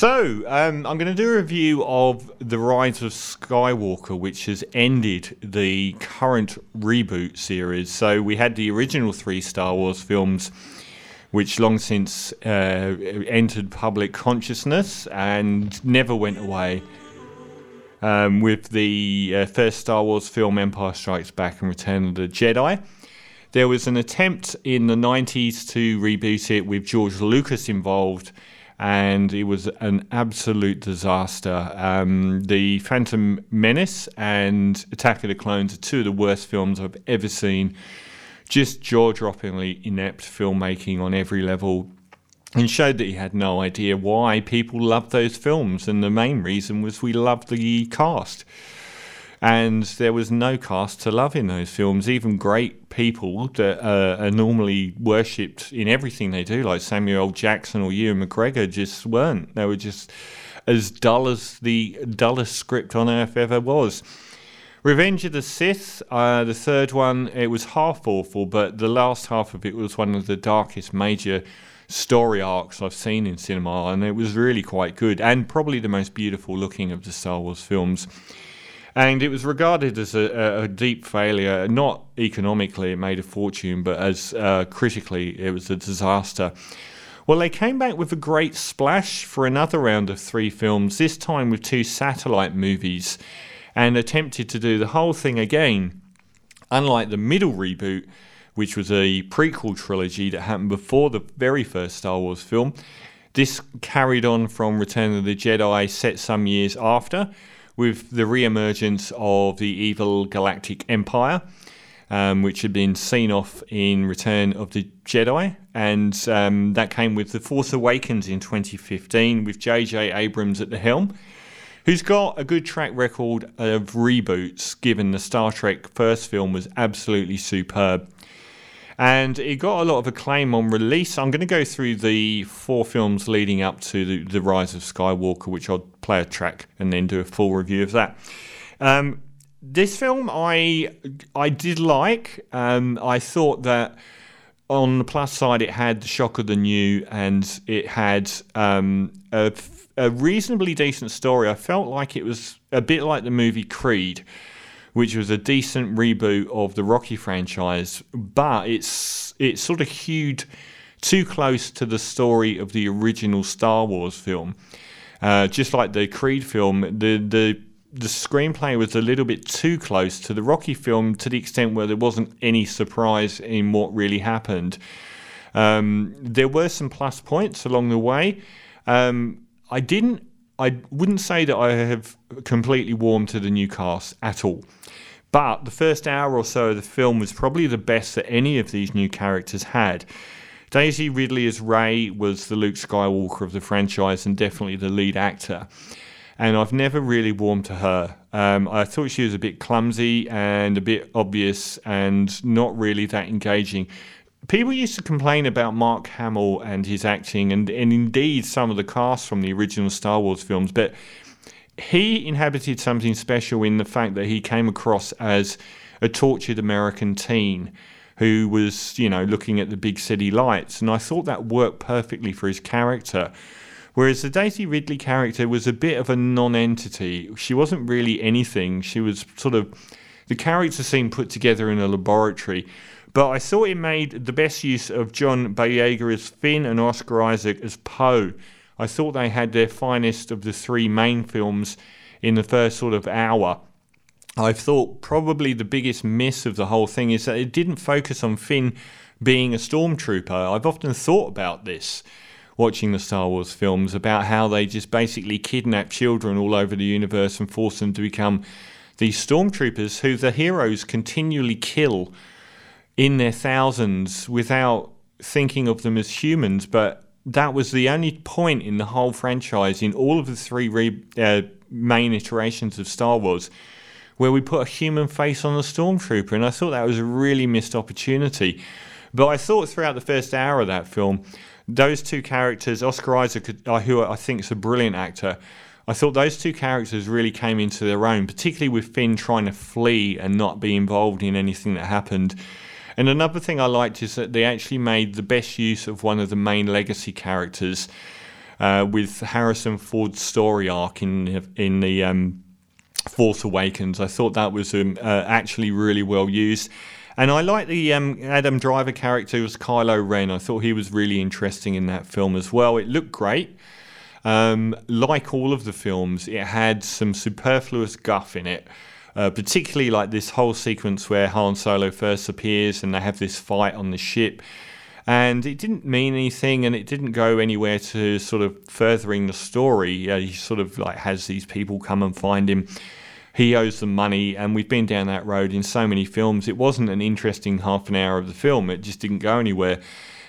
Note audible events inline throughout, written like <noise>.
So, um, I'm going to do a review of The Rise of Skywalker, which has ended the current reboot series. So, we had the original three Star Wars films, which long since uh, entered public consciousness and never went away. Um, with the uh, first Star Wars film, Empire Strikes Back and Return of the Jedi. There was an attempt in the 90s to reboot it with George Lucas involved and it was an absolute disaster. Um, the Phantom Menace and Attack of the Clones are two of the worst films I've ever seen. Just jaw droppingly inept filmmaking on every level. And showed that he had no idea why people loved those films. And the main reason was we loved the cast and there was no cast to love in those films. Even great people that uh, are normally worshipped in everything they do, like Samuel L. Jackson or Ewan McGregor, just weren't. They were just as dull as the dullest script on earth ever was. Revenge of the Sith, uh, the third one, it was half awful, but the last half of it was one of the darkest major story arcs I've seen in cinema, and it was really quite good, and probably the most beautiful looking of the Star Wars films and it was regarded as a, a, deep failure. Not economically, it made a fortune, but as uh, critically, it was a disaster. Well, they came back with a great splash for another round of three films, this time with two satellite movies, and attempted to do the whole thing again. Unlike the middle reboot, which was a prequel trilogy that happened before the very first Star Wars film, this carried on from Return of the Jedi, set some years after with the re-emergence of the evil Galactic Empire, um, which had been seen off in Return of the Jedi, and um, that came with The Force Awakens in 2015 with J.J. Abrams at the helm. Who's got a good track record of reboots, given the Star Trek first film was absolutely superb and it got a lot of acclaim on release. I'm going to go through the four films leading up to the, the Rise of Skywalker, which I'll play a track and then do a full review of that. Um, this film I I did like. Um, I thought that on the plus side, it had the shock of the new, and it had um, a, a reasonably decent story. I felt like it was a bit like the movie Creed which was a decent reboot of the Rocky franchise, but it's it's sort of hewed too close to the story of the original Star Wars film. Uh, just like the Creed film, the the the screenplay was a little bit too close to the Rocky film to the extent where there wasn't any surprise in what really happened. Um, there were some plus points along the way. Um, I didn't. I wouldn't say that I have completely warmed to the new cast at all. But the first hour or so of the film was probably the best that any of these new characters had. Daisy Ridley as Rey was the Luke Skywalker of the franchise and definitely the lead actor. And I've never really warmed to her. Um, I thought she was a bit clumsy and a bit obvious and not really that engaging. People used to complain about Mark Hamill and his acting, and, and indeed some of the cast from the original Star Wars films, but he inhabited something special in the fact that he came across as a tortured American teen who was, you know, looking at the big city lights. And I thought that worked perfectly for his character. Whereas the Daisy Ridley character was a bit of a non entity. She wasn't really anything. She was sort of. The character seemed put together in a laboratory. But I thought it made the best use of John Boyega as Finn and Oscar Isaac as Poe I thought they had their finest of the three main films in the first sort of hour. I thought probably the biggest miss of the whole thing is that it didn't focus on Finn being a stormtrooper. I've often thought about this watching the Star Wars films about how they just basically kidnap children all over the universe and force them to become these stormtroopers who the heroes continually kill in their thousands without thinking of them as humans, but that was the only point in the whole franchise, in all of the three re- uh, main iterations of Star Wars, where we put a human face on a stormtrooper, and I thought that was a really missed opportunity. But I thought throughout the first hour of that film, those two characters, Oscar Isaac, uh, who I think is a brilliant actor, I thought those two characters really came into their own, particularly with Finn trying to flee and not be involved in anything that happened. And another thing I liked is that they actually made the best use of one of the main legacy characters. uh, with Harrison Ford's story arc in in the um, Force Awakens. I thought that was um, uh, actually really well used. And I like the um, Adam Driver character as Kylo Ren. I thought he was really interesting in that film as well. It looked great. Um, like all of the films, it had some superfluous guff in it. Uh, particularly like this whole sequence where Han Solo first appears and they have this fight on the ship. And it didn't mean anything and it didn't go anywhere to sort of furthering the story. Uh, he sort of like has these people come and find him. He owes them money, and we've been down that road in so many films. It wasn't an interesting half an hour of the film, it just didn't go anywhere.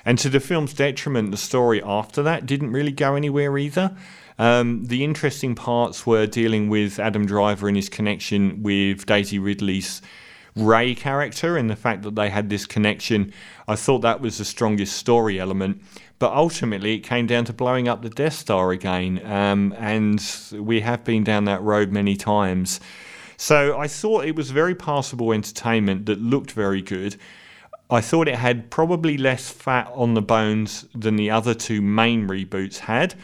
And to the film's detriment, the story after that didn't really go anywhere either. Um, the interesting parts were dealing with Adam Driver and his connection with Daisy Ridley's Rey character and the fact that they had this connection. I thought that was the strongest story element. But ultimately, it came down to blowing up the Death Star again. Um, and we have been down that road many times. So I thought it was very passable entertainment that looked very good. I thought it had probably less fat on the bones than the other two main reboots had.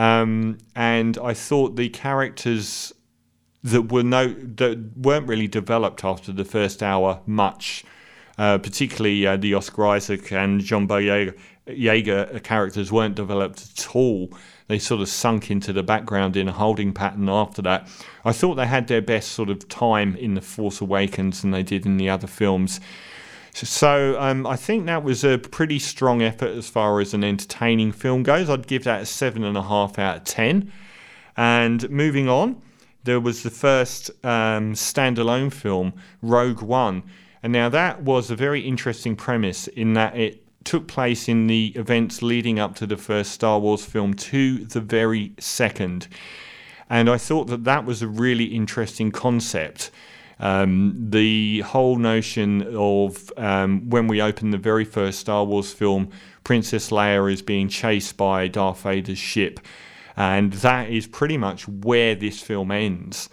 Um, and I thought the characters that were no that weren't really developed after the first hour much, uh, particularly uh, the Oscar Isaac and John Boyega characters weren't developed at all. They sort of sunk into the background in a holding pattern after that. I thought they had their best sort of time in The Force Awakens than they did in the other films. So um, I think that was a pretty strong effort as far as an entertaining film goes. I'd give that a seven and a half out of ten. And moving on, there was the first um, standalone film, Rogue One, and now that was a very interesting premise in that it took place in the events leading up to the first Star Wars film to the very second. And I thought that that was a really interesting concept. Um, the whole notion of um, when we open the very first Star Wars film, Princess Leia is being chased by Darth Vader's ship. And that is pretty much where this film ends.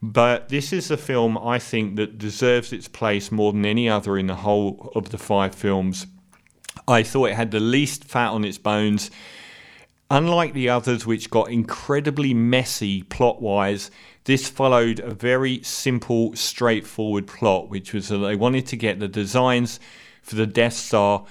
But this is a film I think that deserves its place more than any other in the whole of the five films. I thought it had the least fat on its bones. Unlike the others, which got incredibly messy plot wise, this followed a very simple, straightforward plot, which was that they wanted to get the designs for the Death Star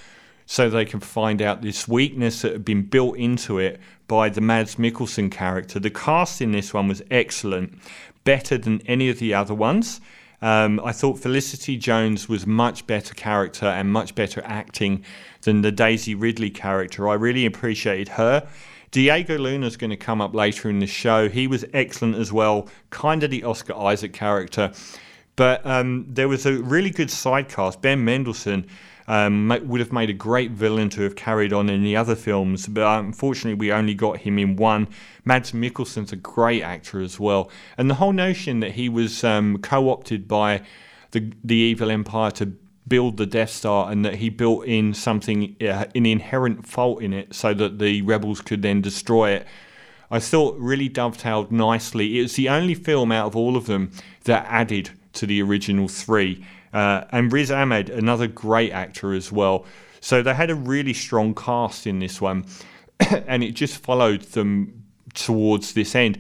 so they can find out this weakness that had been built into it by the Mads Mikkelsen character. The cast in this one was excellent, better than any of the other ones. Um, I thought Felicity Jones was much better character and much better acting than the Daisy Ridley character. I really appreciated her. Diego Luna is going to come up later in the show. He was excellent as well, kind of the Oscar Isaac character. But um, there was a really good side cast. Ben Mendelsohn um, would have made a great villain to have carried on in the other films, but unfortunately, we only got him in one. Mads Mikkelsen's a great actor as well. And the whole notion that he was um, co opted by the, the evil empire to build the Death Star and that he built in something, uh, an inherent fault in it so that the rebels could then destroy it. I thought really dovetailed nicely. It was the only film out of all of them that added to the original three. Uh, and Riz Ahmed, another great actor as well. So they had a really strong cast in this one, <coughs> and it just followed them towards this end.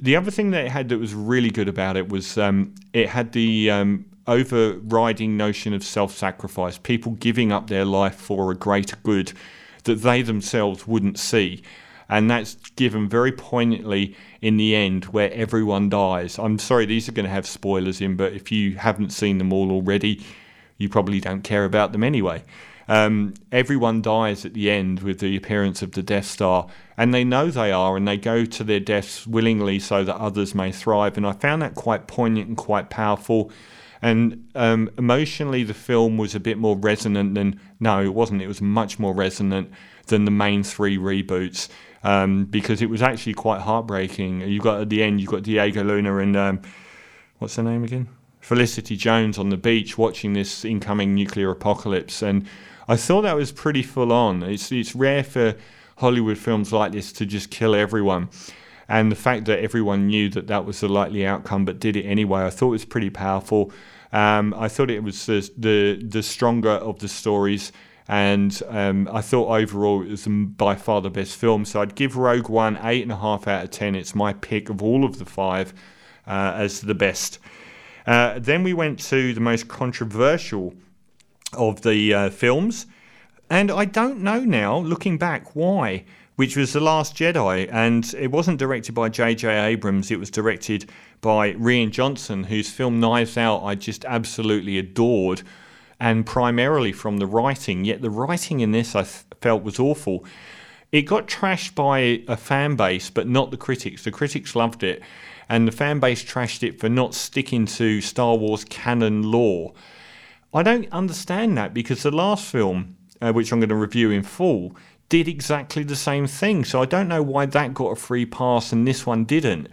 The other thing that it had that was really good about it was um, it had the um, overriding notion of self sacrifice, people giving up their life for a greater good that they themselves wouldn't see. And that's given very poignantly in the end where everyone dies. I'm sorry, these are going to have spoilers in, but if you haven't seen them all already, you probably don't care about them anyway. Um, everyone dies at the end with the appearance of the Death Star, and they know they are, and they go to their deaths willingly so that others may thrive. And I found that quite poignant and quite powerful. And um, emotionally, the film was a bit more resonant than no, it wasn't. It was much more resonant than the main three reboots um, because it was actually quite heartbreaking. You got at the end, you've got Diego Luna and um, what's her name again? Felicity Jones on the beach watching this incoming nuclear apocalypse, and I thought that was pretty full on. It's it's rare for Hollywood films like this to just kill everyone. And the fact that everyone knew that that was the likely outcome but did it anyway, I thought was pretty powerful. Um, I thought it was the, the, the stronger of the stories and um, I thought overall it was by far the best film. So I'd give Rogue One eight and a half out of ten. It's my pick of all of the five uh, as the best. Uh, then we went to the most controversial of the uh, films, and I don't know now, looking back, why. Which was The Last Jedi, and it wasn't directed by J.J. Abrams. It was directed by Rian Johnson, whose film Knives Out I just absolutely adored and primarily from the writing. Yet the writing in this I th- felt was awful. It got trashed by a fan base, but not the critics. The critics loved it, and the fan base trashed it for not sticking to Star Wars canon lore. I don't understand that because the last film, uh, which I'm going to review in full, did exactly the same thing. So I don't know why that got a free pass and this one didn't.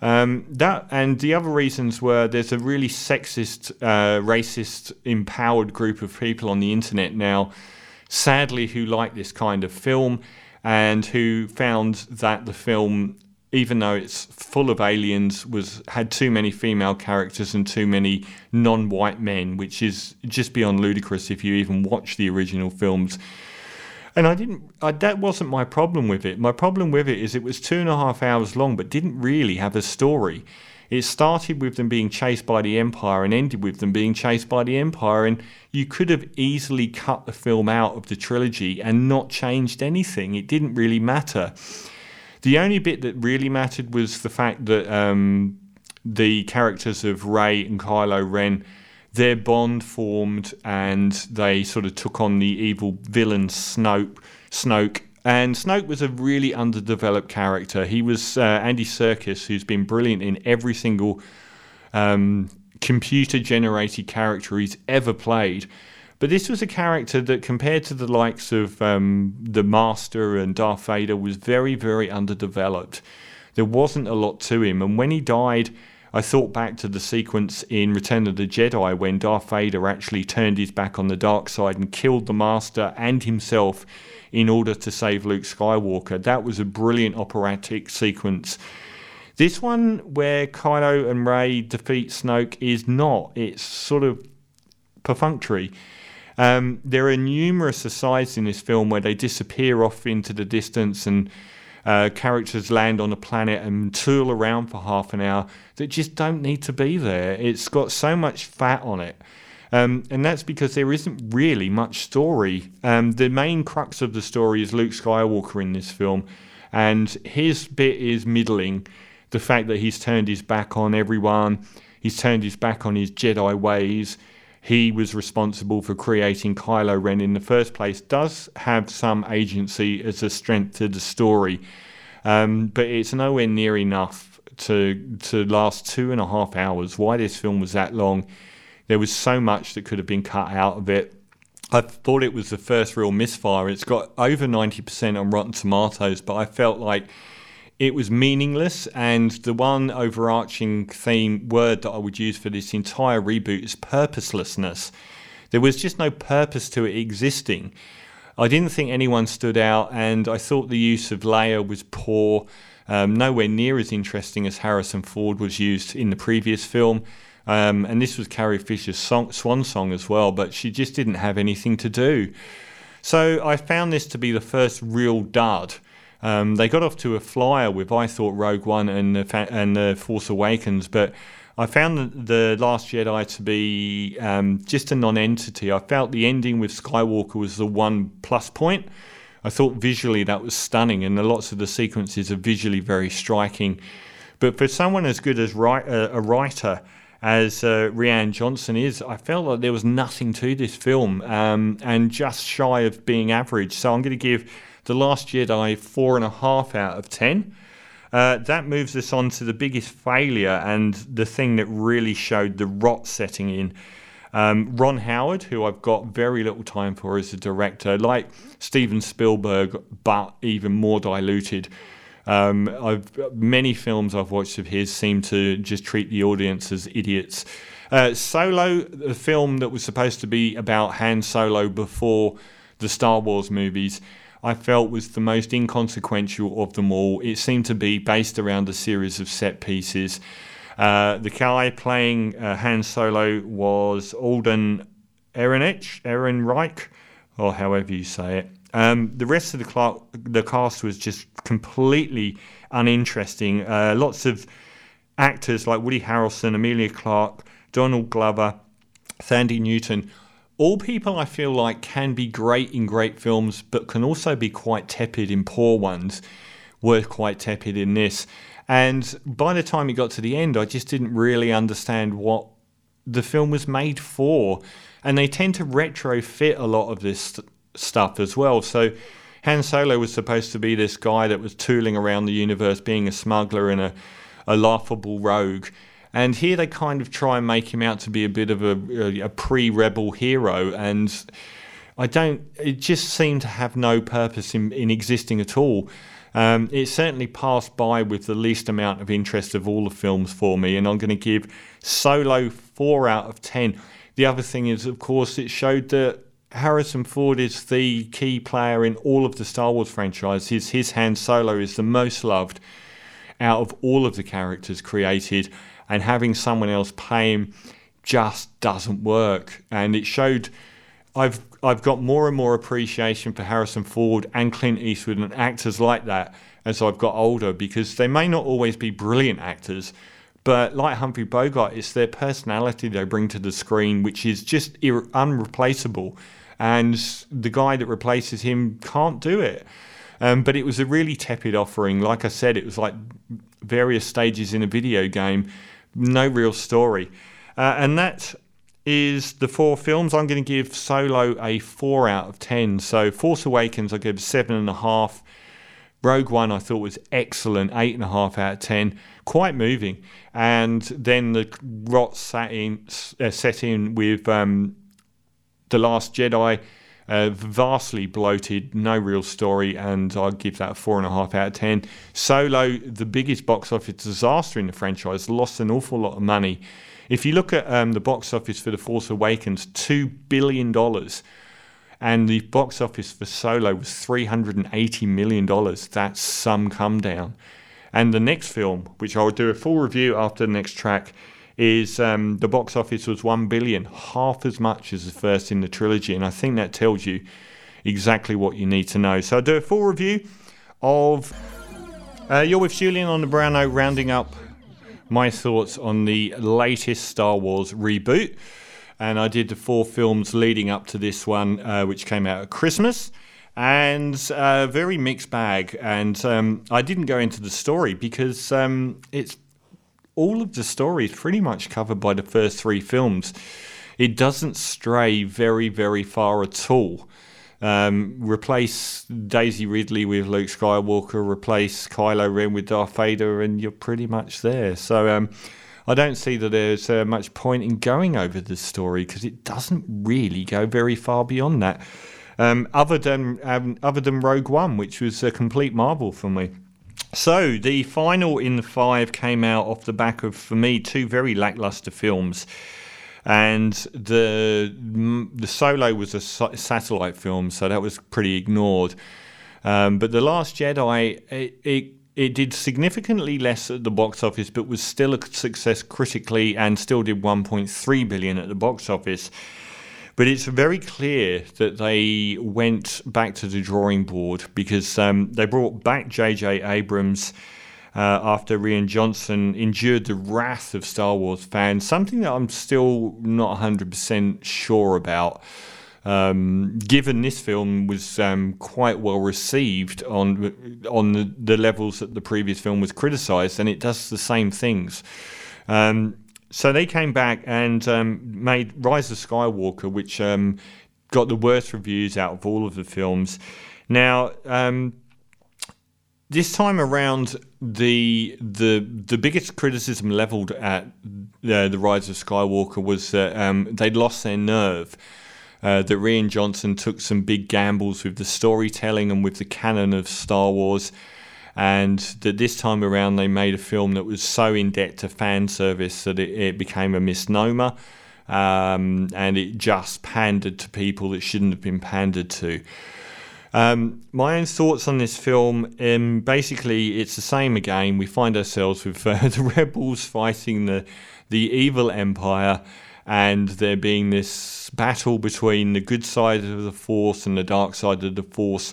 Um, that and the other reasons were there's a really sexist, uh, racist, empowered group of people on the internet now, sadly, who like this kind of film and who found that the film, even though it's full of aliens, was had too many female characters and too many non-white men, which is just beyond ludicrous if you even watch the original films. And I didn't. I, that wasn't my problem with it. My problem with it is it was two and a half hours long, but didn't really have a story. It started with them being chased by the Empire and ended with them being chased by the Empire. And you could have easily cut the film out of the trilogy and not changed anything. It didn't really matter. The only bit that really mattered was the fact that um, the characters of Rey and Kylo Ren their bond formed and they sort of took on the evil villain Snoke. Snoke. And Snoke was a really underdeveloped character. He was uh, Andy Serkis, who's been brilliant in every single um, computer generated character he's ever played. But this was a character that, compared to the likes of um, the Master and Darth Vader, was very, very underdeveloped. There wasn't a lot to him. And when he died, I thought back to the sequence in Return of the Jedi when Darth Vader actually turned his back on the dark side and killed the Master and himself in order to save Luke Skywalker. That was a brilliant operatic sequence. This one, where Kylo and Rey defeat Snoke, is not. It's sort of perfunctory. Um, there are numerous asides in this film where they disappear off into the distance and uh, characters land on a planet and tool around for half an hour that just don't need to be there. It's got so much fat on it. Um, and that's because there isn't really much story. Um, the main crux of the story is Luke Skywalker in this film, and his bit is middling. The fact that he's turned his back on everyone, he's turned his back on his Jedi ways, he was responsible for creating Kylo Ren in the first place does have some agency as a strength to the story, um, but it's nowhere near enough to to last two and a half hours. Why this film was that long? There was so much that could have been cut out of it. I thought it was the first real misfire. It's got over 90% on Rotten Tomatoes, but I felt like it was meaningless. And the one overarching theme word that I would use for this entire reboot is purposelessness. There was just no purpose to it existing. I didn't think anyone stood out, and I thought the use of Leia was poor, um, nowhere near as interesting as Harrison Ford was used in the previous film. Um, and this was Carrie Fisher's song, swan song as well, but she just didn't have anything to do. So I found this to be the first real dud um, they got off to a flyer with I thought Rogue One and the fa- and the Force Awakens, but I found the, Last Jedi to be um, just a non-entity. I felt the ending with Skywalker was the one plus point. I thought visually that was stunning, and lots of the sequences are visually very striking. But for someone as good as uh, a writer as uh, Rian Johnson is, I felt like there was nothing to this film um, and just shy of being average. So I'm going to give the Last Jedi, four and a half out of ten. Uh, that moves us on to the biggest failure and the thing that really showed the rot setting in. Um, Ron Howard, who I've got very little time for as a director, like Steven Spielberg, but even more diluted. Um, many films I've watched of his seem to just treat the audience as idiots. Uh, Solo, the film that was supposed to be about Han Solo before the Star Wars movies, I felt was the most inconsequential of them all. It seemed to be based around a series of set pieces. Uh, the guy playing uh, Han Solo was Alden Ehrenreich, Ehrenreich. or however you say it. Um, the rest of the, cl- the cast was just completely uninteresting. Uh, lots of actors like Woody Harrelson, Amelia Clarke, Donald Glover, Thandie Newton, all people I feel like can be great in great films, but can also be quite tepid in poor ones, were quite tepid in this. And by the time it got to the end, I just didn't really understand what the film was made for. And they tend to retrofit a lot of this st- stuff as well. So Han Solo was supposed to be this guy that was tooling around the universe, being a smuggler and a, a laughable rogue. And here they kind of try and make him out to be a bit of a, a pre rebel hero. And I don't, it just seemed to have no purpose in, in existing at all. Um, it certainly passed by with the least amount of interest of all the films for me, and I'm going to give Solo 4 out of 10. The other thing is, of course, it showed that Harrison Ford is the key player in all of the Star Wars franchise. His, his Han Solo is the most loved out of all of the characters created, and having someone else play him just doesn't work. And it showed I've I've got more and more appreciation for Harrison Ford and Clint Eastwood and actors like that as I've got older because they may not always be brilliant actors, but like Humphrey Bogart, it's their personality they bring to the screen which is just ir- unreplaceable, and the guy that replaces him can't do it. Um, but it was a really tepid offering. Like I said, it was like various stages in a video game, no real story. Uh, and that is the four films. I'm going to give Solo a four out of ten. So Force Awakens, I give seven and a half. Rogue One, I thought was excellent, eight and a half out of ten, quite moving. And then the rot sat in, uh, set in with um, the Last Jedi, uh, vastly bloated, no real story, and I'd give that a four and a half out of ten. Solo, the biggest box office disaster in the franchise, lost an awful lot of money. If you look at um, the box office for The Force Awakens, $2 billion. And the box office for Solo was $380 million. That's some come down. And the next film, which I'll do a full review after the next track, is um, the box office was 1 billion, half as much as the first in the trilogy. And I think that tells you exactly what you need to know. So I'll do a full review of uh, You're with Julian on the Brown rounding up my thoughts on the latest Star Wars reboot. And I did the four films leading up to this one, uh, which came out at Christmas. And a uh, very mixed bag. And um, I didn't go into the story because um, it's all of the story is pretty much covered by the first three films. It doesn't stray very, very far at all. Um, replace Daisy Ridley with Luke Skywalker, replace Kylo Ren with Darth Vader, and you're pretty much there. So um, I don't see that there's uh, much point in going over this story because it doesn't really go very far beyond that. Um, other than um, other than Rogue One, which was a complete marvel for me. So the final in the five came out off the back of, for me, two very lackluster films and the the solo was a satellite film, so that was pretty ignored. Um, but the Last Jedi, it, it it did significantly less at the box office, but was still a success critically, and still did 1.3 billion at the box office. But it's very clear that they went back to the drawing board because um, they brought back J.J. Abrams uh, after Rian Johnson endured the wrath of Star Wars fans, something that I'm still not 100% sure about. Um, given this film was um, quite well received on on the, the, levels that the previous film was criticised, and it does the same things. Um, so they came back and um, made Rise of Skywalker, which um, got the worst reviews out of all of the films. Now, um, this time around, the the the biggest criticism leveled at uh, the Rise of Skywalker was that um, they'd lost their nerve. Uh, that Rian Johnson took some big gambles with the storytelling and with the canon of Star Wars, and that this time around they made a film that was so in debt to fan service that it, it became a misnomer, um, and it just pandered to people that shouldn't have been pandered to. Um, my own thoughts on this film, um, basically, it's the same again. We find ourselves with uh, <laughs> the rebels fighting the the evil empire, and there being this battle between the good side of the Force and the dark side of the Force,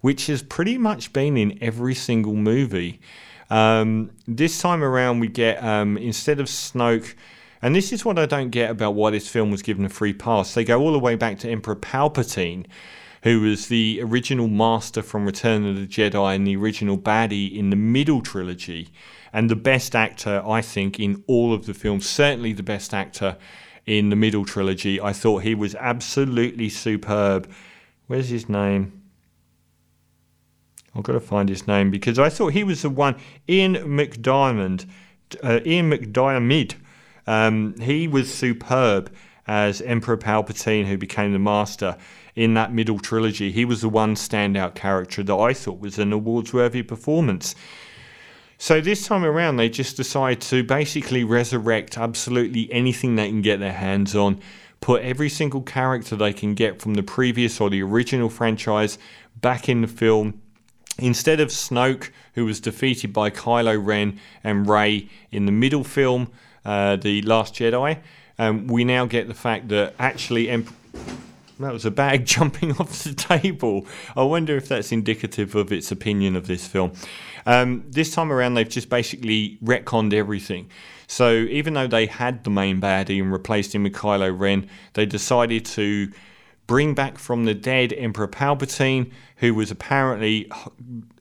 which has pretty much been in every single movie. Um, this time around, we get um, instead of Snoke. And this is what I don't get about why this film was given a free pass. They go all the way back to Emperor Palpatine, who was the original master from Return of the Jedi and the original baddie in the middle trilogy, and the best actor, I think, in all of the films. Certainly the best actor in the middle trilogy. I thought he was absolutely superb. Where's his name? I've got to find his name because I thought he was the one. Ian McDiamond, Uh, Ian McDiarmid. Um, he was superb as Emperor Palpatine, who became the Master in that middle trilogy. He was the one standout character that I thought was an awards worthy performance. So this time around, they just decide to basically resurrect absolutely anything they can get their hands on, put every single character they can get from the previous or the original franchise back in the film. Instead of Snoke, who was defeated by Kylo Ren and Rey in the middle film, uh, The Last Jedi, um, we now get the fact that actually Emperor that was a bag <laughs> jumping off the table. I wonder if that's indicative of its opinion of this film. Um, this time around, they've just basically retconned everything. So even though they had the main baddie and replaced him with Kylo Ren, they decided to bring back from the dead Emperor Palpatine, who was apparently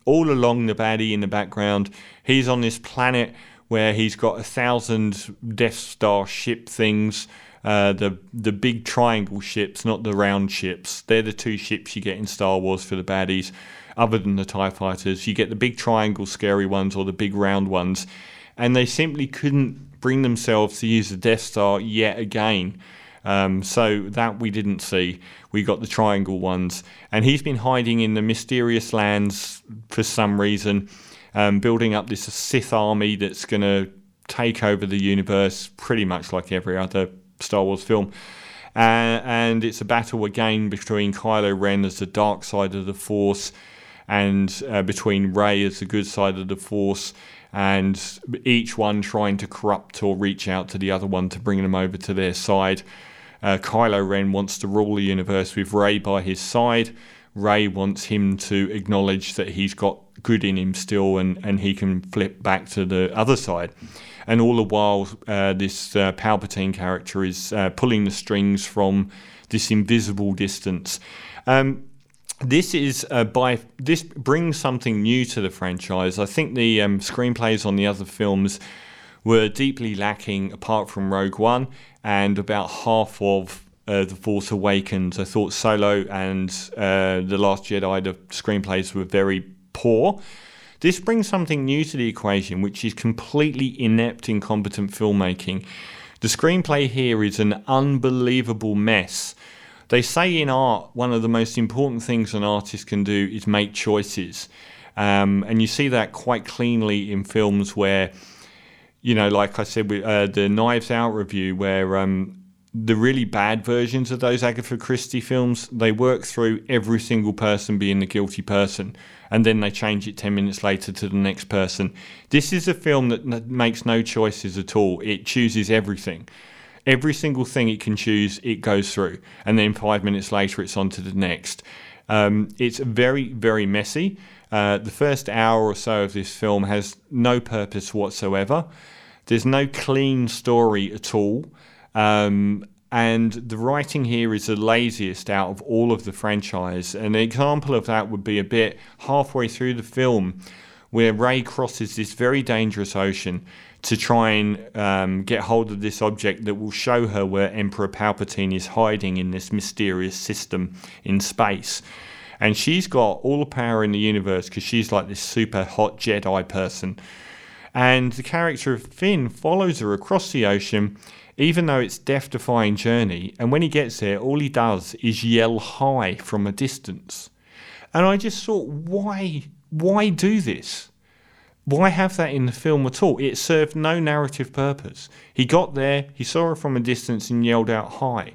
all along the baddie in the background. He's on this planet where he's got a thousand Death Star ship things uh, the the big triangle ships, not the round ships. They're the two ships you get in Star Wars for the baddies. Other than the Tie Fighters, you get the big triangle scary ones or the big round ones, and they simply couldn't bring themselves to use the Death Star yet again. Um, so that we didn't see. We got the triangle ones, and he's been hiding in the mysterious lands for some reason, um, building up this Sith army that's going to take over the universe, pretty much like every other Star Wars film. Uh, and it's a battle again between Kylo Ren as the dark side of the Force and uh, between Rey as the good side of the Force, and each one trying to corrupt or reach out to the other one to bring them over to their side. Uh, Kylo Ren wants to rule the universe with Rey by his side. Rey wants him to acknowledge that he's got good in him still and, and he can flip back to the other side and all the while uh, this uh, Palpatine character is uh, pulling the strings from this invisible distance. Um, this is uh, by this brings something new to the franchise. I think the um, screenplays on the other films were deeply lacking, apart from Rogue One and about half of uh, The Force Awakens. I thought Solo and uh, The Last Jedi, the screenplays were very poor. This brings something new to the equation, which is completely inept, incompetent filmmaking. The screenplay here is an unbelievable mess. They say in art, one of the most important things an artist can do is make choices. Um, and you see that quite cleanly in films where, you know, like I said, with uh, the Knives Out review, where um, the really bad versions of those Agatha Christie films, they work through every single person being the guilty person and then they change it 10 minutes later to the next person. This is a film that n- makes no choices at all. It chooses everything. Every single thing it can choose, it goes through. And then five minutes later, it's on to the next. Um, it's very, very messy. Uh, the first hour or so of this film has no purpose whatsoever. There's no clean story at all. Um, and the writing here is the laziest out of all of the franchise. An example of that would be a bit halfway through the film where Rey crosses this very dangerous ocean to try and um, get hold of this object that will show her where Emperor Palpatine is hiding in this mysterious system in space. And she's got all the power in the universe because she's like this super hot Jedi person. And the character of Finn follows her across the ocean even though it's death defying journey and when he gets there all he does is yell hi from a distance and i just thought why why do this why have that in the film at all? It served no narrative purpose. He got there he saw her from a distance and yelled out hi.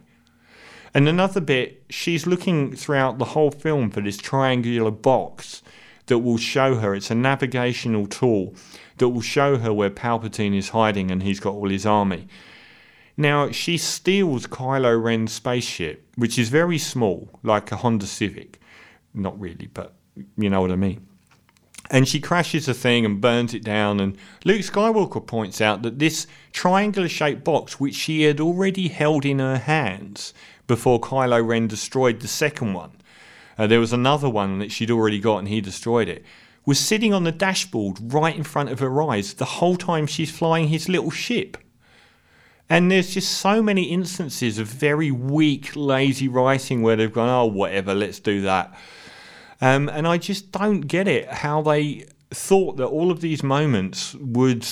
And another bit she's looking throughout the whole film for this triangular box that will show her. It's a navigational tool that will show her where palpatine is hiding and he's got all his army. Now, she steals Kylo Ren's spaceship, which is very small, like a Honda Civic. Not really, but you know what I mean. And she crashes the thing and burns it down. And Luke Skywalker points out that this triangular shaped box, which she had already held in her hands before Kylo Ren destroyed the second one, uh, there was another one that she'd already got and he destroyed it, was sitting on the dashboard right in front of her eyes the whole time she's flying his little ship. And there's just so many instances of very weak, lazy writing where they've gone, oh, whatever, let's do that. Um, and I just don't get it how they thought that all of these moments would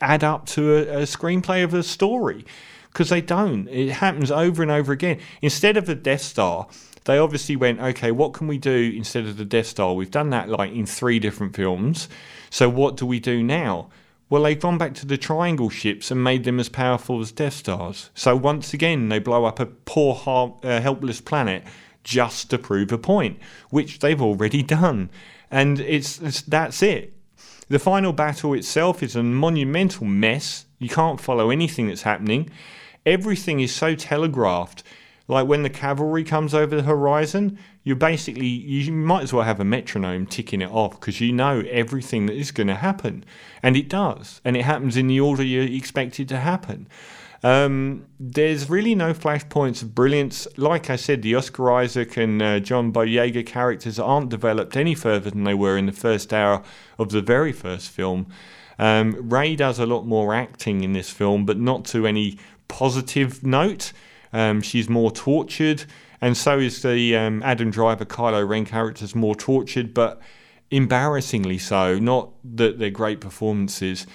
add up to a, a screenplay of a story because they don't. It happens over and over again. Instead of the Death Star, they obviously went, okay, what can we do instead of the Death Star? We've done that like in three different films. So what do we do now? Well, they've gone back to the triangle ships and made them as powerful as Death Stars. So once again, they blow up a poor, uh, helpless planet just to prove a point, which they've already done. And it's, it's that's it. The final battle itself is a monumental mess. You can't follow anything that's happening. Everything is so telegraphed. Like when the cavalry comes over the horizon, you basically you might as well have a metronome ticking it off because you know everything that is going to happen, and it does, and it happens in the order you expect it to happen. Um, there's really no flashpoints of brilliance. Like I said, the Oscar Isaac and uh, John Boyega characters aren't developed any further than they were in the first hour of the very first film. Um, Rey does a lot more acting in this film, but not to any positive note. Um, she's more tortured, and so is the um, Adam Driver Kylo Ren characters more tortured, but embarrassingly so. Not that they're great performances.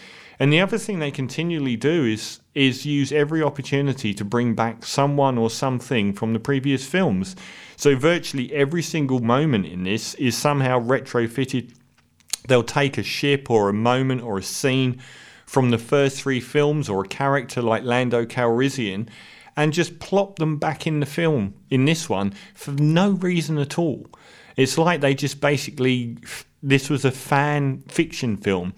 And the other thing they continually do is is use every opportunity to bring back someone or something from the previous films. So virtually every single moment in this is somehow retrofitted. They'll take a ship or a moment or a scene from the first three films or a character like Lando Calrissian and just plop them back in the film in this one for no reason at all. It's like they just basically this was a fan fiction film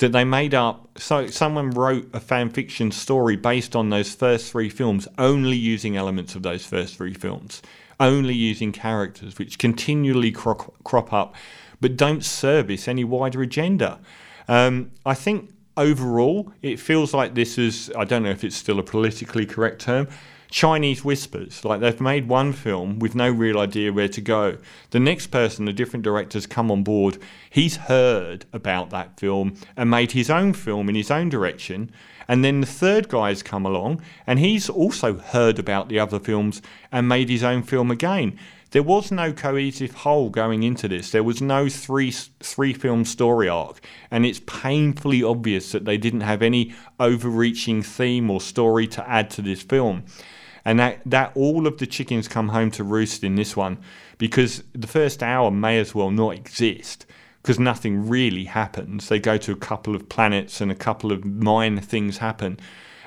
that they made up. So someone wrote a fan fiction story based on those first three films, only using elements of those first three films, only using characters which continually cro- crop up, but don't service any wider agenda. Um, I think overall, it feels like this is, I don't know if it's still a politically correct term, Chinese whispers. Like they've made one film with no real idea where to go. The next person, the different directors come on board, he's heard about that film and made his own film in his own direction. And then the third guy's come along and he's also heard about the other films and made his own film again. There was no cohesive whole going into this. There was no three three film story arc, and it's painfully obvious that they didn't have any overreaching theme or story to add to this film. And that, that all of the chickens come home to roost in this one because the first hour may as well not exist because nothing really happens. They go to a couple of planets and a couple of minor things happen.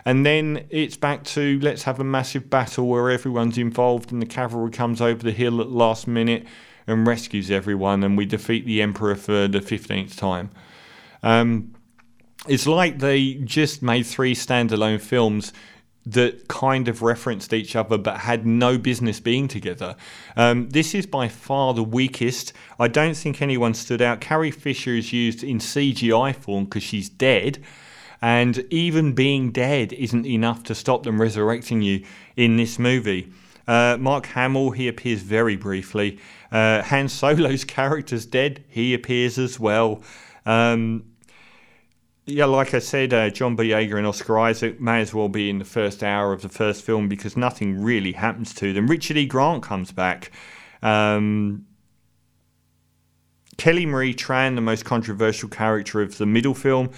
And then it's back to let's have a massive battle where everyone's involved and the cavalry comes over the hill at the last minute and rescues everyone and we defeat the Emperor for the 15th time. Um, it's like they just made three standalone films that kind of referenced each other but had no business being together. Um, this is by far the weakest. I don't think anyone stood out. Carrie Fisher is used in CGI form because she's dead. And even being dead isn't enough to stop them resurrecting you in this movie. Uh, Mark Hamill, he appears very briefly. Uh, Han Solo's <laughs> character's dead, he appears as well. Um, yeah, like I said, uh, John Boyega and Oscar Isaac may as well be in the first hour of the first film because nothing really happens to them. Richard E. Grant comes back. Um, Kelly Marie Tran, the most controversial character of the middle film,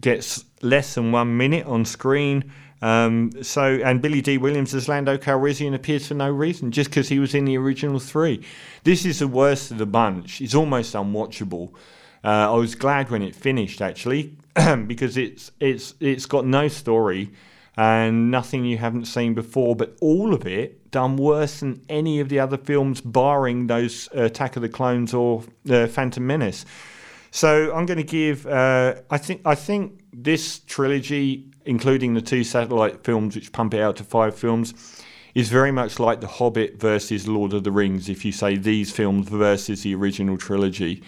gets less than one minute on screen. Um, so, and Billy Dee Williams as Lando Calrissian appears for no reason, just because he was in the original three. This is the worst of the bunch. It's almost unwatchable. Uh, I was glad when it finished actually, <clears throat> because it's it's it's got no story and nothing you haven't seen before, but all of it done worse than any of the other films, barring those uh, Attack of the Clones or uh, Phantom Menace. So I'm going to give. Uh, I think. I think this trilogy, including the two satellite films which pump it out to five films, is very much like The Hobbit versus Lord of the Rings, if you say these films versus the original trilogy.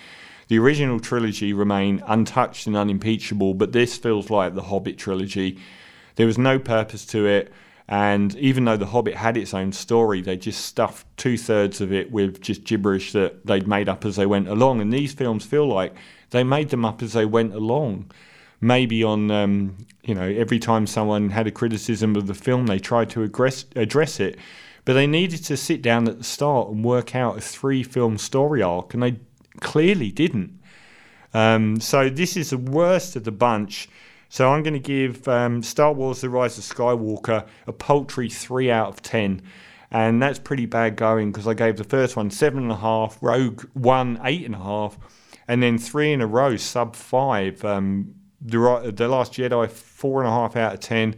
The original trilogy remain untouched and unimpeachable, but this feels like the Hobbit trilogy. There was no purpose to it, and even though the Hobbit had its own story, they just stuffed two thirds of it with just gibberish that they'd made up as they went along. And these films feel like they made them up as they went along. Maybe on, um, you know, every time someone had a criticism of the film, they tried to address, address it. But they needed to sit down at the start and work out a three film story arc, and they clearly didn't. Um, so this is the worst of the bunch. So I'm going to give um, Star Wars: The Rise of Skywalker a paltry three out of ten, and that's pretty bad going because I gave the first one seven and a half, Rogue One eight and a half, and then three in a row sub five. Um, the, the Last Jedi four and a half out of ten,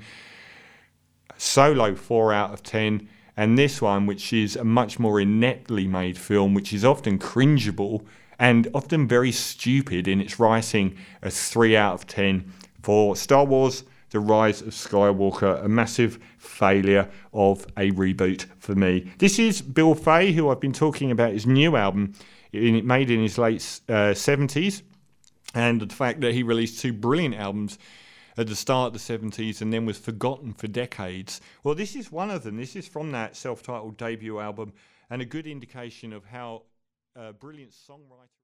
Solo four out of ten and this one, which is a much more ineptly made film, which is often cringeable and often very stupid in its writing, a 3 out of 10 for Star Wars The Rise of Skywalker, a massive failure of a reboot for me. This is Bill Fay, who I've been talking about his new album, made in his late uh, 70s, and the fact that he released two brilliant albums at the start of the 70s and then was forgotten for decades. Well, this is one of them. This is from that self titled debut album and a good indication of how brilliant songwriter.